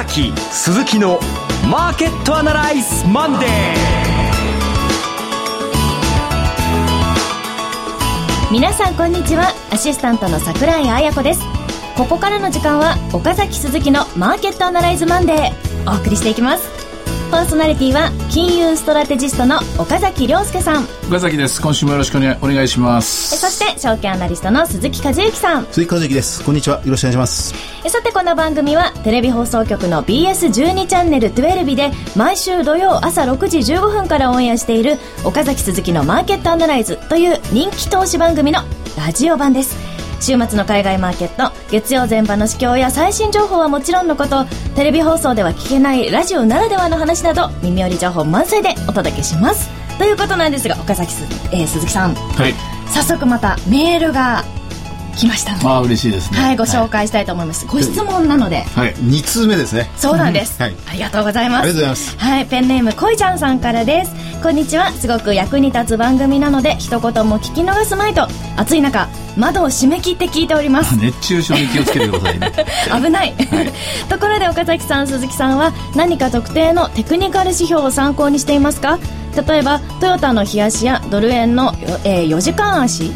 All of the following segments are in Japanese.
崎鈴木のマーケットアナライズマンデー。皆さんこんにちは。アシスタントの桜井彩子です。ここからの時間は岡崎鈴木のマーケットアナライズマンデー。お送りしていきます。パーソナリティは金融ストラテジストの岡崎亮介さん。岡崎です。今週もよろしくお願いします。そして証券アナリストの鈴木和之さん。鈴木和之です。こんにちは。よろしくお願いします。さてこの番組はテレビ放送局の BS12 チャンネル12日で毎週土曜朝6時15分からオンエアしている岡崎鈴木のマーケットアナライズという人気投資番組のラジオ版です週末の海外マーケット月曜前場の市況や最新情報はもちろんのことテレビ放送では聞けないラジオならではの話など耳寄り情報満載でお届けします。ということなんですが岡崎す、えー、鈴木さん、はい、早速またメールが来ましたので。あ嬉しいですね。はいご紹介したいと思います、はい、ご質問なので。はい。2通目ですね。そうなんです、はい、ありがとうございます。ありがとうございます。はいペンネームこいちゃんさんからです。こんにちは。すごく役に立つ番組なので一言も聞き逃すまいと暑い中窓を閉め切って聞いております。熱中症に気をつけてくださいね。危ない、はい、ところで岡崎さん鈴木さんは何か特定のテクニカル指標を参考にしていますか？例えばトヨタの冷やしやドル円の、えー、4時間足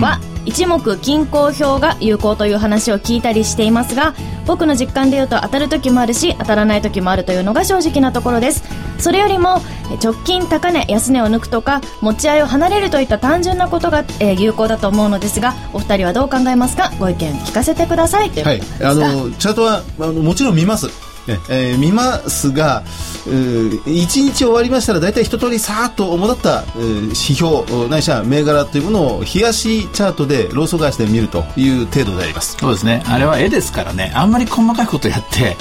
は、うん一目均衡表が有効という話を聞いたりしていますが僕の実感でいうと当たる時もあるし当たらない時もあるというのが正直なところです。それよりも直近高値安値を抜くとか持ち合いを離れるといった単純なことが、えー、有効だと思うのですがお二人はどう考えますか？ご意見聞かせてくださいはい。あのチャートはあのもちろん見ます。えー、見ますが、1日終わりましたら大体一通りさーっと主だった、えー、指標ないしは銘柄というものを冷やしチャートでローソク足で見るという程度であります。そうですね。あれは絵ですからね。あんまり細かいことやって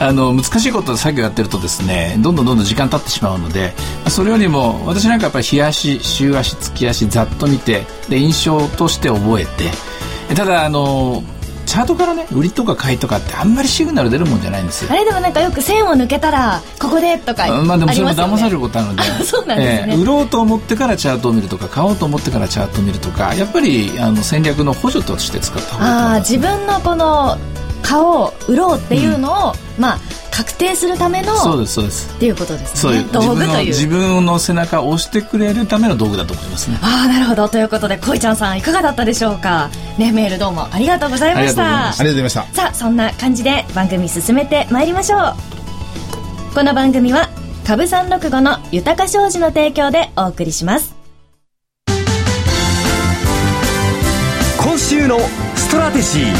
あの難しいこと作業やってるとですねどんどんどんどん時間経ってしまうのでそれよりも私なんかやっぱり冷やし週足月足ざっと見てで印象として覚えてただあのチャートからね売りとか買いとかってあんまりシグナル出るもんじゃないんですよ。あれでもなんかよく線を抜けたらここでとかあ、まあでもそれも騙されることあるので。そうなんですね、えー、売ろうと思ってからチャートを見るとか買おうと思ってからチャートを見るとかやっぱりあの戦略の補助として使った方がいいと思います、あ自分のこの買おう売ろうっていうのを、うん、まあ確定するためのそうですそうです。っていうことですね。そういう道具という。自分の背中を押してくれるための道具だと思いますね。ああなるほど。ということでこいちゃんさんいかがだったでしょうか？ねメールどうもありがとうございました。ありがとうございました。さあそんな感じで番組進めてまいりましょう。この番組は株三六五の豊か商事の提供でお送りします。今週のストラテジー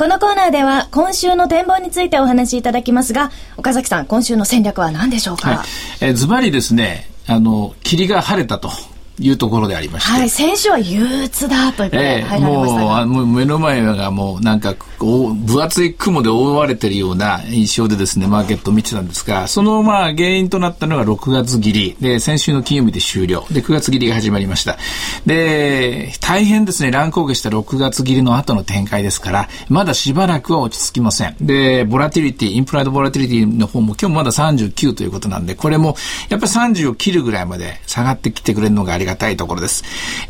このコーナーでは今週の展望についてお話しいただきますが、岡崎さん、今週の戦略は何でしょうか、はい、えズバリですね、あの、霧が晴れたと。いうところでありまして。はい、先週は憂鬱だということで、えー、もう、もう目の前がもうなんか、分厚い雲で覆われているような印象でですね、マーケットを見てたんですが、そのまあ原因となったのが6月切り。で、先週の金曜日で終了。で、9月切りが始まりました。で、大変ですね、乱高下した6月切りの後の展開ですから、まだしばらくは落ち着きません。で、ボラティリティ、インプライドボラティリティの方も今日まだ39ということなんで、これもやっぱり30を切るぐらいまで下がってきてくれるのがありがたいところです。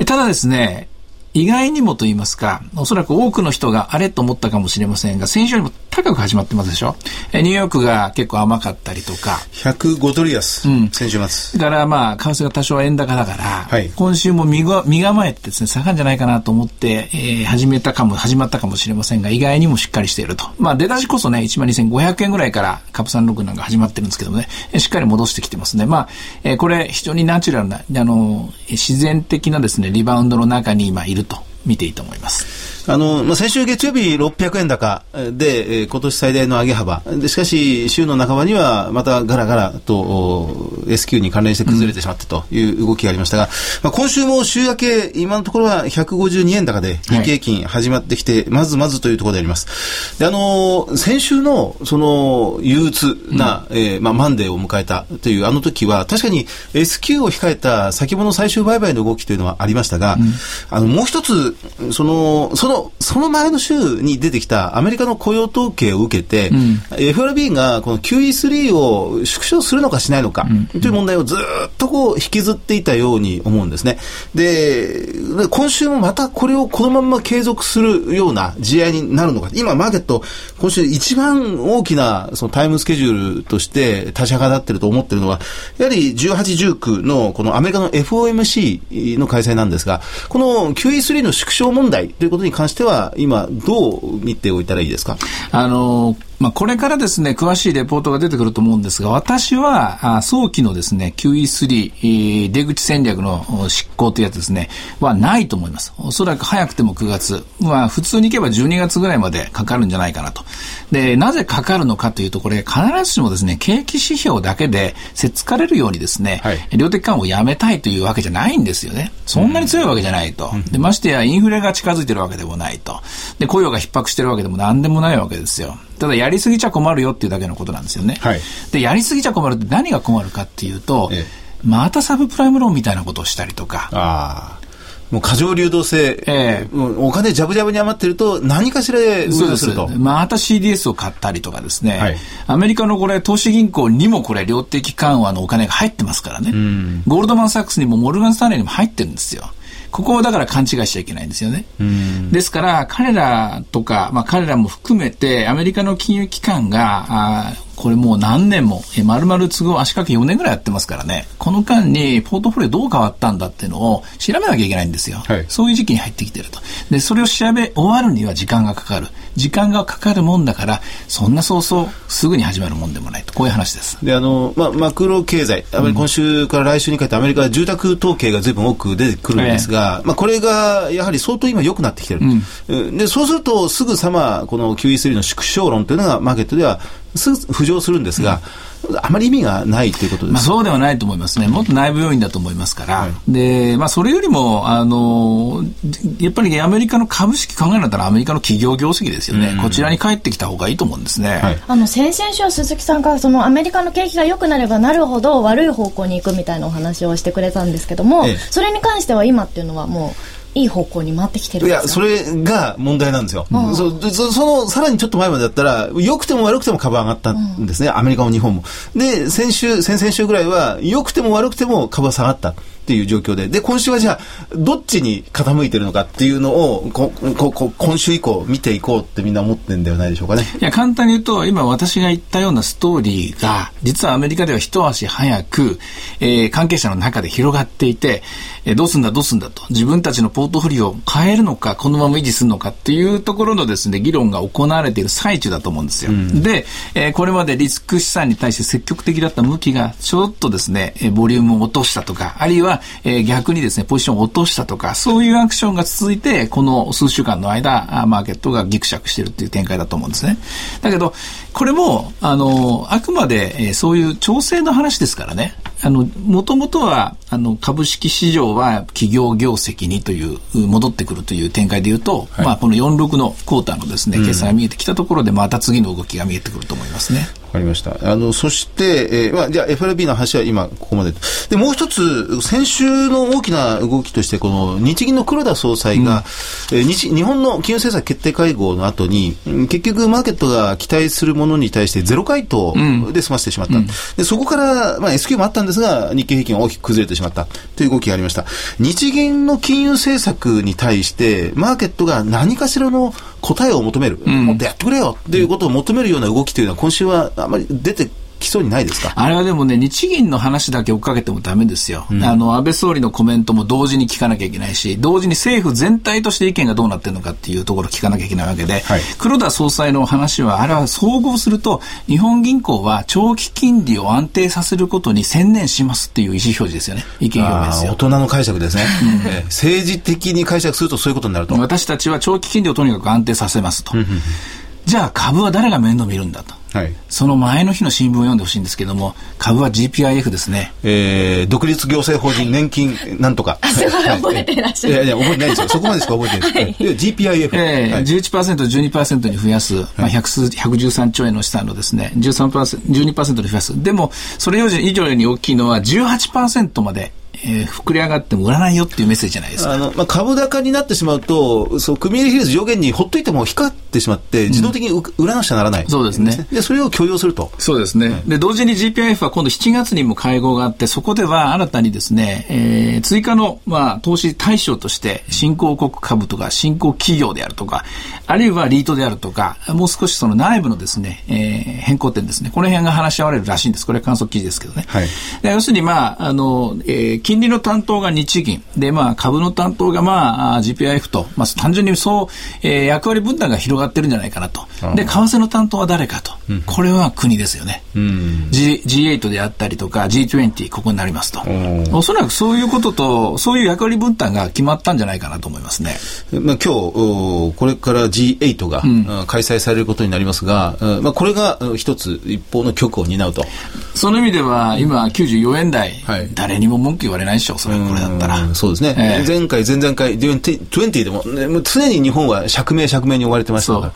ただですね、意外にもと言いますか、おそらく多くの人があれと思ったかもしれませんが、先週よりも高く始まってますでしょ？ニューヨークが結構甘かったりとか。105ドル安。うん。先週末。だからまあ、為替が多少円高だから、はい、今週も身が身構えてですね、下がるんじゃないかなと思って、えー、始めたかも、始まったかもしれませんが、意外にもしっかりしていると。まあ、出だしこそね、12,500円ぐらいから株三六なんか始まってるんですけどね、しっかり戻してきてますね。まあ、えー、これ非常にナチュラルな、あの、自然的なですね、リバウンドの中に今いると見ていいと思います。あの、まあ、先週月曜日600円高で、えー、今年最大の上げ幅。で、しかし、週の半ばには、またガラガラと、S q に関連して崩れてしまったという動きがありましたが、うん、まあ、今週も週明け、今のところは152円高で、日経平均始まってきて、はい、まずまずというところであります。で、あの、先週の、その、憂鬱な、うん、えー、まあ、マンデーを迎えたという、あの時は、確かに S q を控えた先物最終売買の動きというのはありましたが、うん、あの、もう一つ、つ、その、その、その前の週に出てきたアメリカの雇用統計を受けて、うん、FRB がこの QE3 を縮小するのかしないのか、という問題をずっとこう引きずっていたように思うんですね。で、今週もまたこれをこのまま継続するような試合になるのか。今、マーケット、今週一番大きなそのタイムスケジュールとして立ち上がってると思ってるのは、やはり18、19のこのアメリカの FOMC の開催なんですが、この QE3 の縮小問題ということに関しては、今、どう見ておいたらいいですか？あのまあ、これからですね、詳しいレポートが出てくると思うんですが、私は、あ早期のですね、QE3、出口戦略の執行というやつですね、はないと思います。おそらく早くても9月。まあ、普通にいけば12月ぐらいまでかかるんじゃないかなと。で、なぜかかるのかというと、これ、必ずしもですね、景気指標だけで、せっつかれるようにですね、はい、量的緩和をやめたいというわけじゃないんですよね。そんなに強いわけじゃないと。で、ましてや、インフレが近づいてるわけでもないと。で、雇用が逼迫してるわけでも何でもないわけですよ。ただやりすぎちゃ困るよっていうだけのことなんですよね。はい、で、やりすぎちゃ困るって何が困るかっていうと、ええ、またサブプライムローンみたいなことをしたりとか。ああ。もう過剰流動性、ええー、お金じゃぶじゃぶに余ってると何かしらで運用すると。また CDS を買ったりとかですね、はい、アメリカのこれ投資銀行にもこれ量的緩和のお金が入ってますからね、ゴールドマン・サックスにもモルガン・スタンレーにも入ってるんですよ。ここをだから勘違いしちゃいけないんですよね。ですから、彼らとか、まあ彼らも含めて、アメリカの金融機関が、あこれもう何年も、え、丸々都合足掛け4年ぐらいやってますからね、この間にポートフォリオどう変わったんだっていうのを調べなきゃいけないんですよ。はい、そういう時期に入ってきてると。で、それを調べ終わるには時間がかかる。時間がかかるもんだから、そんな早々すぐに始まるもんでもないと。こういう話です。で、あの、まあ、マクロ経済、あまり今週から来週にかけてアメリカは住宅統計が随分多く出てくるんですが、えまあ、これがやはり相当今良くなってきてる。うん、で、そうするとすぐさま、この QE3 の縮小論というのがマーケットではすぐ浮上するんですが、うん、あまり意味がないということです、まあ、そうではないと思いますね、もっと内部要因だと思いますから、はい、でまあ、それよりもあの、やっぱりアメリカの株式考えるんだったら、アメリカの企業業績ですよね、うん、こちらに帰ってきた方がいいと思うんですね、はい、あの先々週、鈴木さんがそのアメリカの景気が良くなればなるほど、悪い方向に行くみたいなお話をしてくれたんですけども、ええ、それに関しては今っていうのはもう。いい方向に回ってきてるいや、それが問題なんですよ。うん、そそその、さらにちょっと前までだったら、良くても悪くても株上がったんですね、うん、アメリカも日本も。で、先週、先々週ぐらいは、良くても悪くても株は下がった。っていう状況で、で、今週はじゃあ、どっちに傾いてるのかっていうのを、こここ今週以降見ていこうってみんな思ってるんではないでしょうかね。いや、簡単に言うと、今私が言ったようなストーリーが、実はアメリカでは一足早く、えー、関係者の中で広がっていて、えー、どうすんだどうすんだと、自分たちのポートフォリオを変えるのか、このまま維持するのかっていうところのですね、議論が行われている最中だと思うんですよ。うん、で、えー、これまでリスク資産に対して積極的だった向きが、ちょっとですね、ボリュームを落としたとか、あるいは、えー、逆にですね、ポジションを落としたとか、そういうアクションが続いて、この数週間の間、マーケットがギクシャクしてるっていう展開だと思うんですね。だけど、これも、あの、あくまで、えー、そういう調整の話ですからね。あの、もともとは、あの、株式市場は企業業績にという、戻ってくるという展開で言うと、はい、まあ、この46のクォーターのですね、決算が見えてきたところで、また次の動きが見えてくると思いますね。わかりました。あの、そして、えー、まあ、じゃあ FRB の話は今、ここまで。で、もう一つ、先週の大きな動きとして、この日銀の黒田総裁が、うん、えー、日日本の金融政策決定会合の後に、結局マーケットが期待するものに対してゼロ回答で済ませてしまった。うん、で、そこから、まあ、S q もあったんですが、日経平均は大きく崩れてしまったという動きがありました。日銀の金融政策に対して、マーケットが何かしらの答えを求める、うん、もっとやってくれよっていうことを求めるような動きというのは、今週はあまり出てきそうにないですか？あれはでもね、日銀の話だけ追っかけてもダメですよ。うん、あの、安倍総理のコメントも同時に聞かなきゃいけないし、同時に政府全体として意見がどうなってるのかっていうところ聞かなきゃいけないわけで、はい、黒田総裁の話は、あれは総合すると、日本銀行は長期金利を安定させることに専念しますっていう意思表示ですよね。意見表明ですよ。大人の解釈ですね、えー、政治的に解釈するとそういうことになると。私たちは長期金利をとにかく安定させますと。じゃあ株は誰が面倒見るんだと。はい、その前の日の新聞を読んでほしいんですけども、株は GPIF ですね。えー、独立行政法人年金なんとか。すごい覚えてらっしゃる。いやいや、覚えてないですよ。そこまでしか覚えてないです。はい、GPIF。えー、はい、11%、12%に増やす、まあ、113兆円の資産のですね、13%、12%に増やす。でも、それ以上に大きいのは18%までえー、膨れ上がっても売らないよっていうメッセージじゃないですか。あの、まあ、株高になってしまうと、そう、組入れ比率上限にほっといても引ってしまって、自動的に売らなくちゃならない、そうですね。で、それを許容すると。そうですね。で、同時に GPIF は今度7月にも会合があって、そこでは新たにですね、えー、追加の、まあ、投資対象として、新興国株とか、新興企業であるとか、あるいはリートであるとか、もう少しその内部のですね、えー、変更点ですね。この辺が話し合われるらしいんです。これは観測記事ですけどね。はい。要するに、まあ、あの、えー、金利の担当が日銀。で、まあ、株の担当が、まあ、GPIF と、まあ、単純にそう、えー、役割分担が広がってるんじゃないかなと。で、為替の担当は誰かと。うん、これは国ですよね。うん、G、G8 であったりとか、G20、ここになりますと。おそらくそういうことと、そういう役割分担が決まったんじゃないかなと思いますね。まあ、今日、これから G8 が、うん、開催されることになりますが、まあ、これが一つ一方の局を担うと。その意味では、今94円台、はい、誰にも文句言われないでしょう、それこれだったら。そうですね。えー、前回、前々回、20でも、ね、常に日本は釈明、釈明に追われてましたから。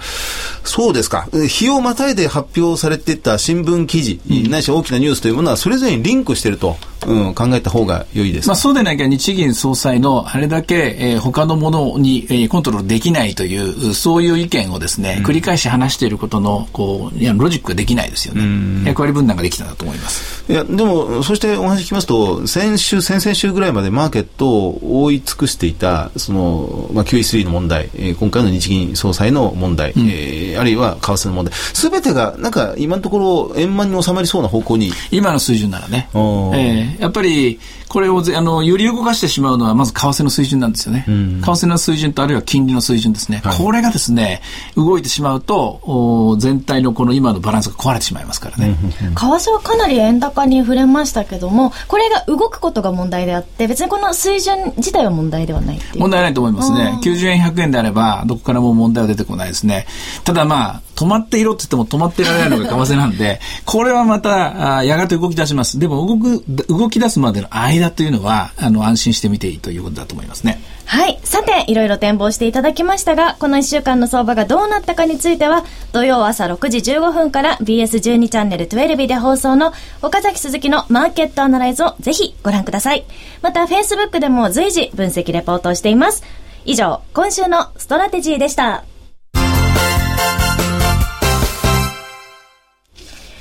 そうですか。日をまたいで発表されていた新聞記事、うん、ないし大きなニュースというものは、それぞれにリンクしていると。うん、考えた方が良いです。まあ、そうでなきゃ日銀総裁のあれだけ、えー、他のものに、えー、コントロールできないという、そういう意見をですね、うん、繰り返し話していることの、こう、いや、ロジックができないですよね。役割分担ができたんだと思います。いや、でも、そしてお話聞きますと、先週、先々週ぐらいまでマーケットを覆い尽くしていた、その、まあ、QE3 の問題、えー、今回の日銀総裁の問題、うん、えー、あるいは為替の問題、すべてが、なんか、今のところ、円満に収まりそうな方向に。今の水準ならね。えーやっぱり、これをあのより動かしてしまうのは、まず為替の水準なんですよね。為替の水準と、あるいは金利の水準ですね。はい、これがですね、動いてしまうと、お全体のこの今のバランスが壊れてしまいますからね。為替はかなり円高に触れましたけども、これが動くことが問題であって、別にこの水準自体は問題ではない問題ないと思いますね。90円、100円であれば、どこからも問題は出てこないですね。ただまあ、止まっていろって言っても止まっていられないのが為替なんで、これはまた、あやがて動き出します。でも動く、動き出すまでの間というのは、あの、安心してみていいということだと思いますね。はい。さて、いろいろ展望していただきましたが、この1週間の相場がどうなったかについては、土曜朝6時15分から BS12 チャンネル12で放送の岡崎鈴木のマーケットアナライズをぜひご覧ください。また、Facebook でも随時分析レポートをしています。以上、今週のストラテジーでした。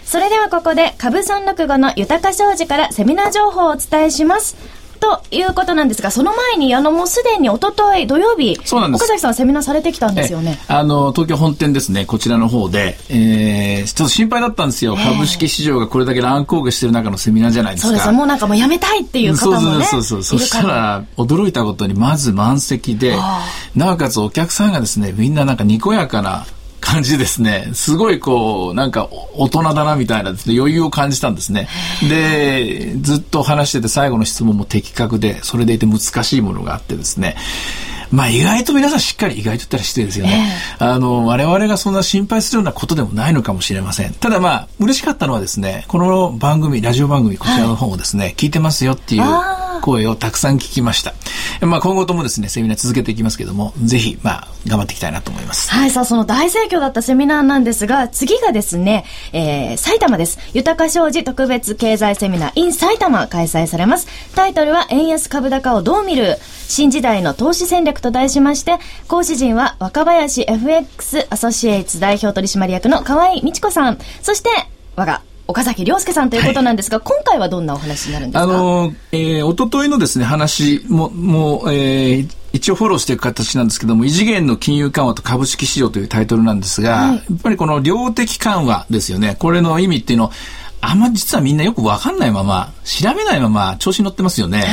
それではここで株365の豊か商事からセミナー情報をお伝えします。ということなんですが、その前に、あの、もうすでにおととい土曜日、そうなんです。岡崎さんセミナーされてきたんですよね。あの、東京本店ですね、こちらの方で、えー、ちょっと心配だったんですよ。株式市場がこれだけ乱高下してる中のセミナーじゃないですか。そうですもうなんかもうやめたいっていう方もね。そうそうそう。そしたら、驚いたことに、まず満席で、なおかつお客さんがですね、みんななんかにこやかな、感じですね。すごいこう、なんか大人だなみたいなですね、余裕を感じたんですね。で、ずっと話してて最後の質問も的確で、それでいて難しいものがあってですね。まあ意外と皆さんしっかり、意外と言ったら失礼ですよね。えー、あの、我々がそんな心配するようなことでもないのかもしれません。ただまあ、嬉しかったのはですね、この番組、ラジオ番組、こちらの方をですね、はい、聞いてますよっていう声をたくさん聞きました。まあ今後ともですね、セミナー続けていきますけども、ぜひ、まあ、頑張っていきたいなと思います。はい、さあその大盛況だったセミナーなんですが、次がですね、えー、埼玉です。豊か商事特別経済セミナー in 埼玉開催されます。タイトルは、円安株高をどう見る新時代の投資戦略と題しまして、講師陣は若林 FX アソシエイツ代表取締役の河合美智子さん、そして我が岡崎亮介さんということなんですが、はい、今回はどんなお話になるんですか？あの、えー、おとといのですね、話も、もう、えー、一応フォローしていく形なんですけども、異次元の金融緩和と株式市場というタイトルなんですが、はい、やっぱりこの量的緩和ですよね。これの意味っていうのを、あんま実はみんなよくわかんないまま、調べないまま調子に乗ってますよね。はい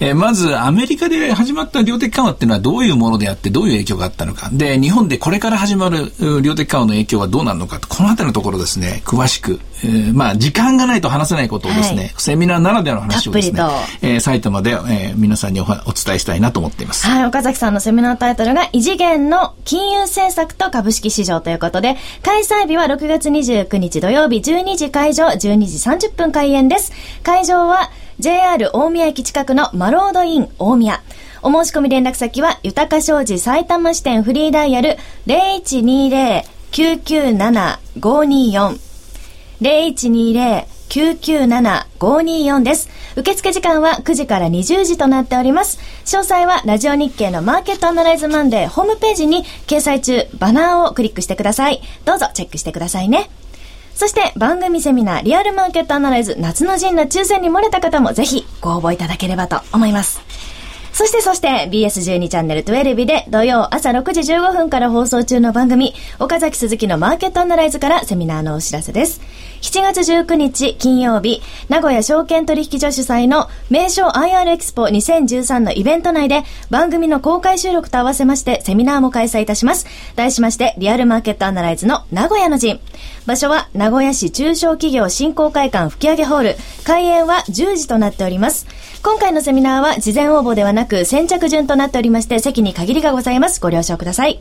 えー、まずアメリカで始まった量的緩和っていうのはどういうものであってどういう影響があったのか。で、日本でこれから始まる量的緩和の影響はどうなるのかこのあたりのところですね、詳しく、えー、まあ時間がないと話せないことをですね、はい、セミナーならではの話をですね、えー、埼玉で、えー、皆さんにおお伝えしたいなと思っています。はい、岡崎さんのセミナータイトルが異次元の金融政策と株式市場ということで、開催日は6月29日土曜日12時会場、12時30分開演です。会場は JR 大宮駅近くのマロードイン大宮。お申し込み連絡先は、豊か商事埼玉支店フリーダイヤル0120-997-524。0120 097524です。受付時間は9時から20時となっております。詳細はラジオ日経のマーケットアナライズマンデーホームページに掲載中バナーをクリックしてください。どうぞチェックしてくださいね。そして番組セミナーリアルマーケットアナライズ夏の陣の抽選に漏れた方もぜひご応募いただければと思います。そしてそして BS12 チャンネル12で土曜朝6時15分から放送中の番組岡崎鈴木のマーケットアナライズからセミナーのお知らせです。7月19日金曜日名古屋証券取引所主催の名称 IR エクスポ2013のイベント内で番組の公開収録と合わせましてセミナーも開催いたします。題しましてリアルマーケットアナライズの名古屋の陣。場所は名古屋市中小企業振興会館吹上ホール。開演は10時となっております。今回のセミナーは事前応募ではなく先着順となっておりまして席に限りがございます。ご了承ください。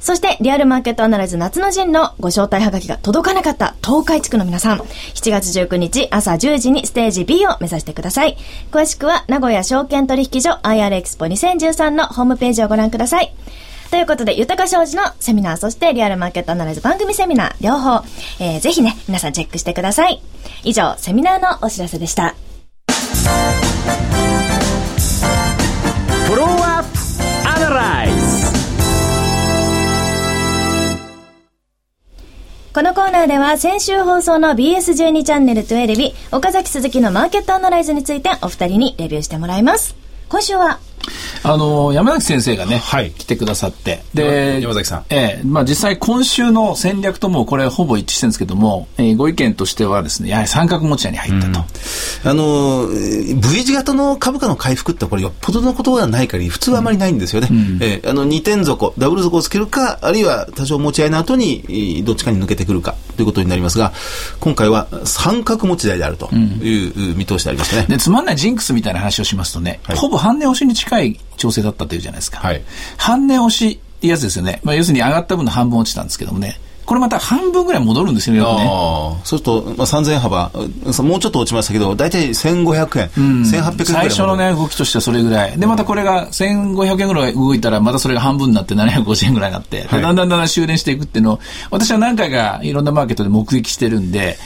そして、リアルマーケットアナライズ夏の陣のご招待はがきが届かなかった東海地区の皆さん、7月19日朝10時にステージ B を目指してください。詳しくは、名古屋証券取引所 IR エクスポ2013のホームページをご覧ください。ということで、豊か商事のセミナー、そしてリアルマーケットアナライズ番組セミナー、両方、えー、ぜひね、皆さんチェックしてください。以上、セミナーのお知らせでした。フォローアップアナライズこのコーナーでは先週放送の BS12 チャンネル12岡崎鈴木のマーケットアナライズについてお二人にレビューしてもらいます。今週はあの、山崎先生がね、はい来てくださって。で、山崎さんええまあ実際今週の戦略ともこれほぼ一致してるんですけども、えーご意見としてはですね、やはり三角持ち合いに入ったと。あの、えー V 字型の株価の回復ってこれよっぽどのことがない限り普通はあまりないんですよね。えーあの、2点底、ダブル底をつけるか、あるいは多少持ち合いの後に、えーどっちかに抜けてくるかということになりますが、今回は三角持ち合いであるという見通しでありましたね。で、つまんないジンクスみたいな話をしますとね、はいほぼ半値押しに近い調整だったというじゃないですか。はい半値押しってやつですよね。まあ要するに上がった分の半分落ちたんですけどもね。これまた半分ぐらい戻るんですよね、よくね。そうすると、まあ、3000円幅、うもうちょっと落ちましたけど、大体1500円、1800円ぐらいまで最初のね、動きとしてはそれぐらい。で、またこれが1500円ぐらい動いたら、またそれが半分になって750円ぐらいになって、ではいだんだんだんだん修練していくっていうのを、私は何回かいろんなマーケットで目撃してるんで、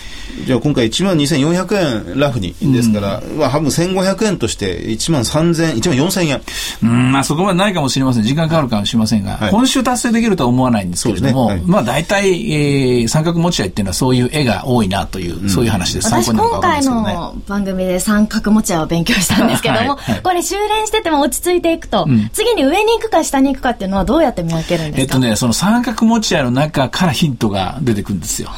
じゃあ今回1万2400円ラフにですから、まあ半分1500円として1万3000、1万4000円。うん、まあそこまでないかもしれません。時間かかるかもしれませんが、はい今週達成できるとは思わないんですけれども、ねはいまあ大体、えー、三角持ち合いっていうのはそういう絵が多いなという、そういう話です。私参考になるか今回。の番組で三角持ち合いを勉強したんですけども、はいはいこれ修練してても落ち着いていくと、次に上に行くか下に行くかっていうのはどうやって見分けるんですか？えっとね、その三角持ち合いの中からヒントが出てくるんですよ。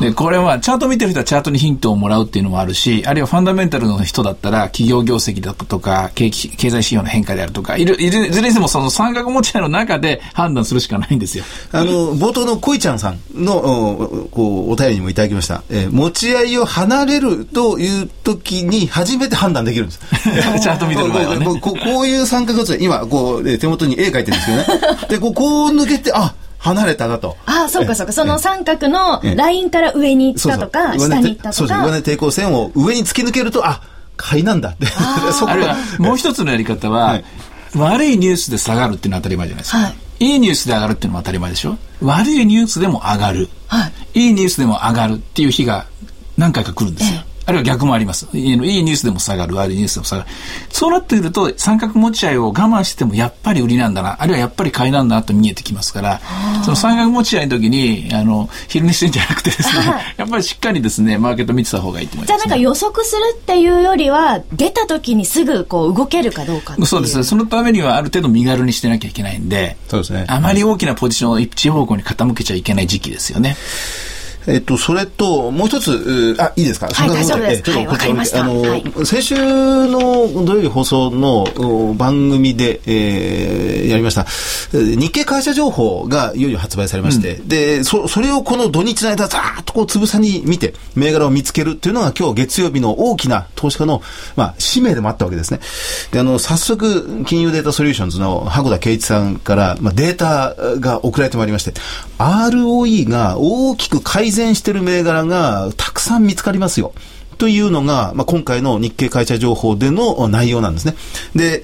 で、これはチャート見てる人はチャートにヒントをもらうっていうのもあるし、あるいはファンダメンタルの人だったら企業業績だとか、景気経済指標の変化であるとか、いる、いるいずれにしてもその三角持ち合いの中で判断するしかないんですよ。あの、冒頭のこいちゃんさんの、おこう、お便りにもいただきました。えー持ち合いを離れるという時に初めて判断できるんです。チャート見てる場合はねこうこうこういう三角持ち合い、今、こう、えー手元に絵描いてるんですけどね。で、こう、こう抜けて、あ、離れたなと。ああ、そうかそうか。その三角のラインから上に行ったとか、そうそう下に行ったとそうです上か。値抵抗線を上に突き抜けると、あ、買いなんだって。そこあるいは、もう一つのやり方は、はい悪いニュースで下がるっていうのは当たり前じゃないですか。はいいいニュースで上がるっていうのも当たり前でしょ悪いニュースでも上がる。はい。いいニュースでも上がるっていう日が何回か来るんですよ。あるいは逆もあります。いいいいニュースでも下がる、悪いニュースでも下がる。そうなってくると、三角持ち合いを我慢してもやっぱり売りなんだな、あるいはやっぱり買いなんだなと見えてきますから、その三角持ち合いの時に、あの、昼寝してんじゃなくてですね、はい やっぱりしっかりですね、マーケット見てた方がいいと思いじゃあます、ね。なんか予測するっていうよりは、出た時にすぐこう動けるかどうか。そうですね。そのためにはある程度身軽にしてなきゃいけないんで、そうですねあまり大きなポジションを一方向に傾けちゃいけない時期ですよね。えっと、それと、もう一つ、うあ、いいですか？はい大丈夫です。えちょっとはいあの、はい。先週の土曜日放送のお番組で、えーやりました、えー日経会社情報がいよいよ発売されまして、で、そ、それをこの土日の間、ざーっとこう、つぶさに見て、銘柄を見つけるっていうのが今日月曜日の大きな投資家の、まあ、使命でもあったわけですね。で、あの、早速、金融データソリューションズの箱田圭一さんから、まあ、データが送られてまいりまして、ROE が大きく改善してる銘柄がたくさん見つかりますよ。というのが、まあ、今回の日経会社情報での内容なんですね。で、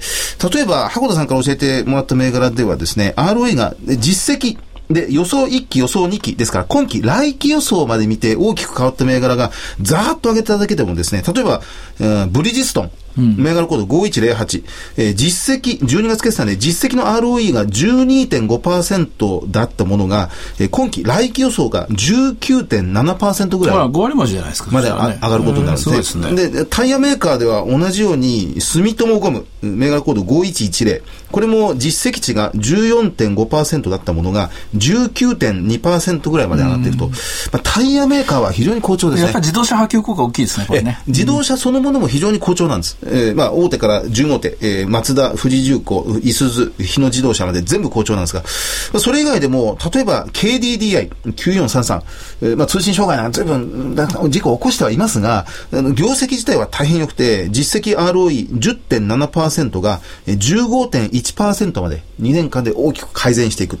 例えば、箱田さんから教えてもらった銘柄ではですね、ROE が実績、で、予想1期、予想2期ですから、今期、来期予想まで見て大きく変わった銘柄が、ざーっと上げただけでもですね、例えば、えーブリヂストン、銘柄コード5108、えー実績、12月決算で実績の ROE が12.5%だったものが、えー今期、来期予想が19.7%ぐらい。ほら、5割増しじゃないですか。まで上がることになるんですね。ですね。で、タイヤメーカーでは同じように、住友ゴム、銘柄コード5110、これも実績値が14.5%だったものが、19.2%ぐらいまで上がっていると。まあ、タイヤメーカーは非常に好調ですねやっぱ。り自動車波及効果大きいですね、これねえ。自動車そのものも非常に好調なんです。えーまあ、大手から準大手、えー、マツダ、富士重工、いすず、日野自動車まで全部好調なんですが、それ以外でも、例えば KDDI9433、えーまあ、通信障害なんか随分なんか事故を起こしてはいますが、業績自体は大変良くて、実績 ROE10.7% が15.1%まで2年間で大きく改善していく。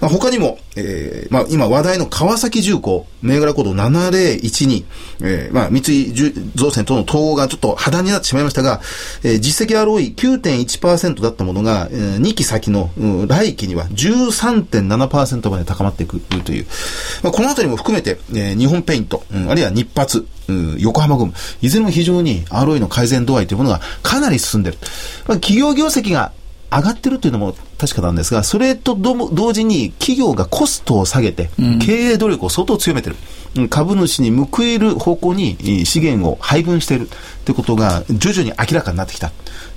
まあ、他にも、えーまあ、今話題の川崎重工、銘柄コード7012、えーまあ、三井造船との統合がちょっと破談になってしまいましたが、えー実績 ROE9.1% だったものが、え2期先の、うん来期には13.7%まで高まっていくという、まあ、このあたりも含めて、えー日本ペイント、うんあるいは日発、うん横浜ゴム、いずれも非常に ROE の改善度合いというものがかなり進んでいる。まあ、企業業績が上がってるというのも確かなんですが、それと同時に企業がコストを下げて、経営努力を相当強めてる。うん株主に報いる方向にえー資源を配分しているということが徐々に明らかになってきた。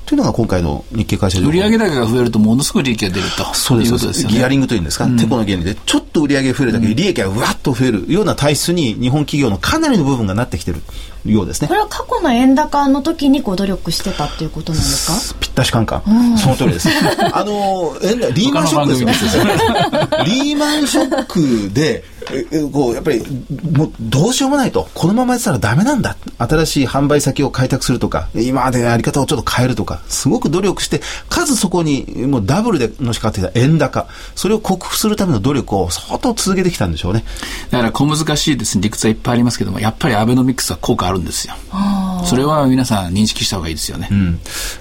というのが今回の日経会社売上高が増えるとものすごい利益が出ると。そうですいうです。ギアリングというんですか、テコの原理で、ちょっと売り上増えるだけで利益がうわっと増えるような体質に日本企業のかなりの部分がなってきてるようですねこ。れは過去の円高の時にこう努力してたっていうことなんですか？ぴったしカンカン。その通りです。あの、えリーマンショックですよ。リーマンショックで、ええこう、やっぱり、もう、どうしようもないと。このままやってたらダメなんだ。新しい販売先を開拓するとか、今までのやり方をちょっと変えるとか、すごく努力して、かつそこに、もうダブルでのしかかっていた円高。それを克服するための努力を相当続けてきたんでしょうね。だから小難しいですね、理屈はいっぱいありますけども、やっぱりアベノミクスは効果あるんですよ。それは皆さん認識した方がいいですよね。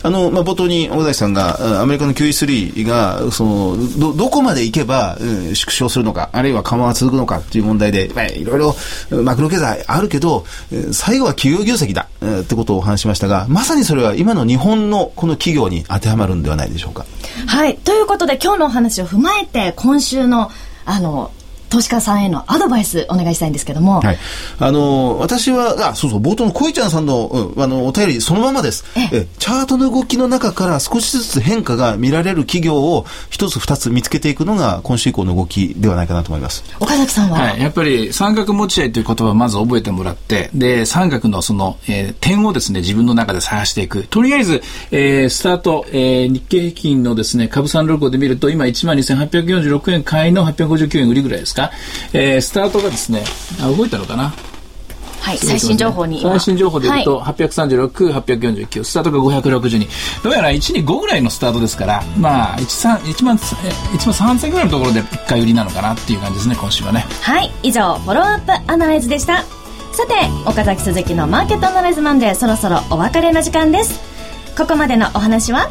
あの、まあ、冒頭に小崎さんが、うんアメリカの QE3 が、その、ど、どこまで行けば、うん縮小するのか、あるいは緩和は続くのかっていう問題で、まあ、いろいろ、うんマクロ経済あるけど、うん最後は企業業績だ、うんってことをお話ししましたが、まさにそれは今の日本のこの企業に当てはまるんではないでしょうか。はい。ということで今日のお話を踏まえて今週のあの投資家さんへのアドバイスお願いしたいんですけども、はい。あの、私は、あ、そうそう、冒頭のこいちゃんさんの、うんあの、お便りそのままです。え、チャートの動きの中から少しずつ変化が見られる企業を一つ二つ見つけていくのが今週以降の動きではないかなと思います。岡崎さんは、はい。やっぱり三角持ち合いという言葉をまず覚えてもらって、で、三角のその、えー点をですね、自分の中で探していく。とりあえず、えースタート、えー日経平均のですね、株三六五で見ると、今12,846円買いの859円売りぐらいですか？えースタートがですね、あ、動いたのかな？はい、最新情報に今最新情報で言うと、はい836、849、スタートが562。どうやら125ぐらいのスタートですから、まあ、1, 1万、え1万3000ぐらいのところで1回売りなのかなっていう感じですね、今週はね。はい、以上、フォローアップアナライズでした。さて、岡崎鈴木のマーケットアナライズマンデー、そろそろお別れの時間です。ここまでのお話は、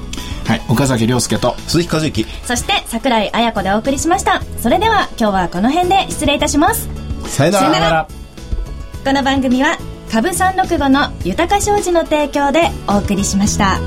はい、岡崎亮介と、鈴木和之。そして桜井彩子でお送りしました。それでは今日はこの辺で失礼いたします。さよなら。さよならこの番組は株365の豊か商事の提供でお送りしました。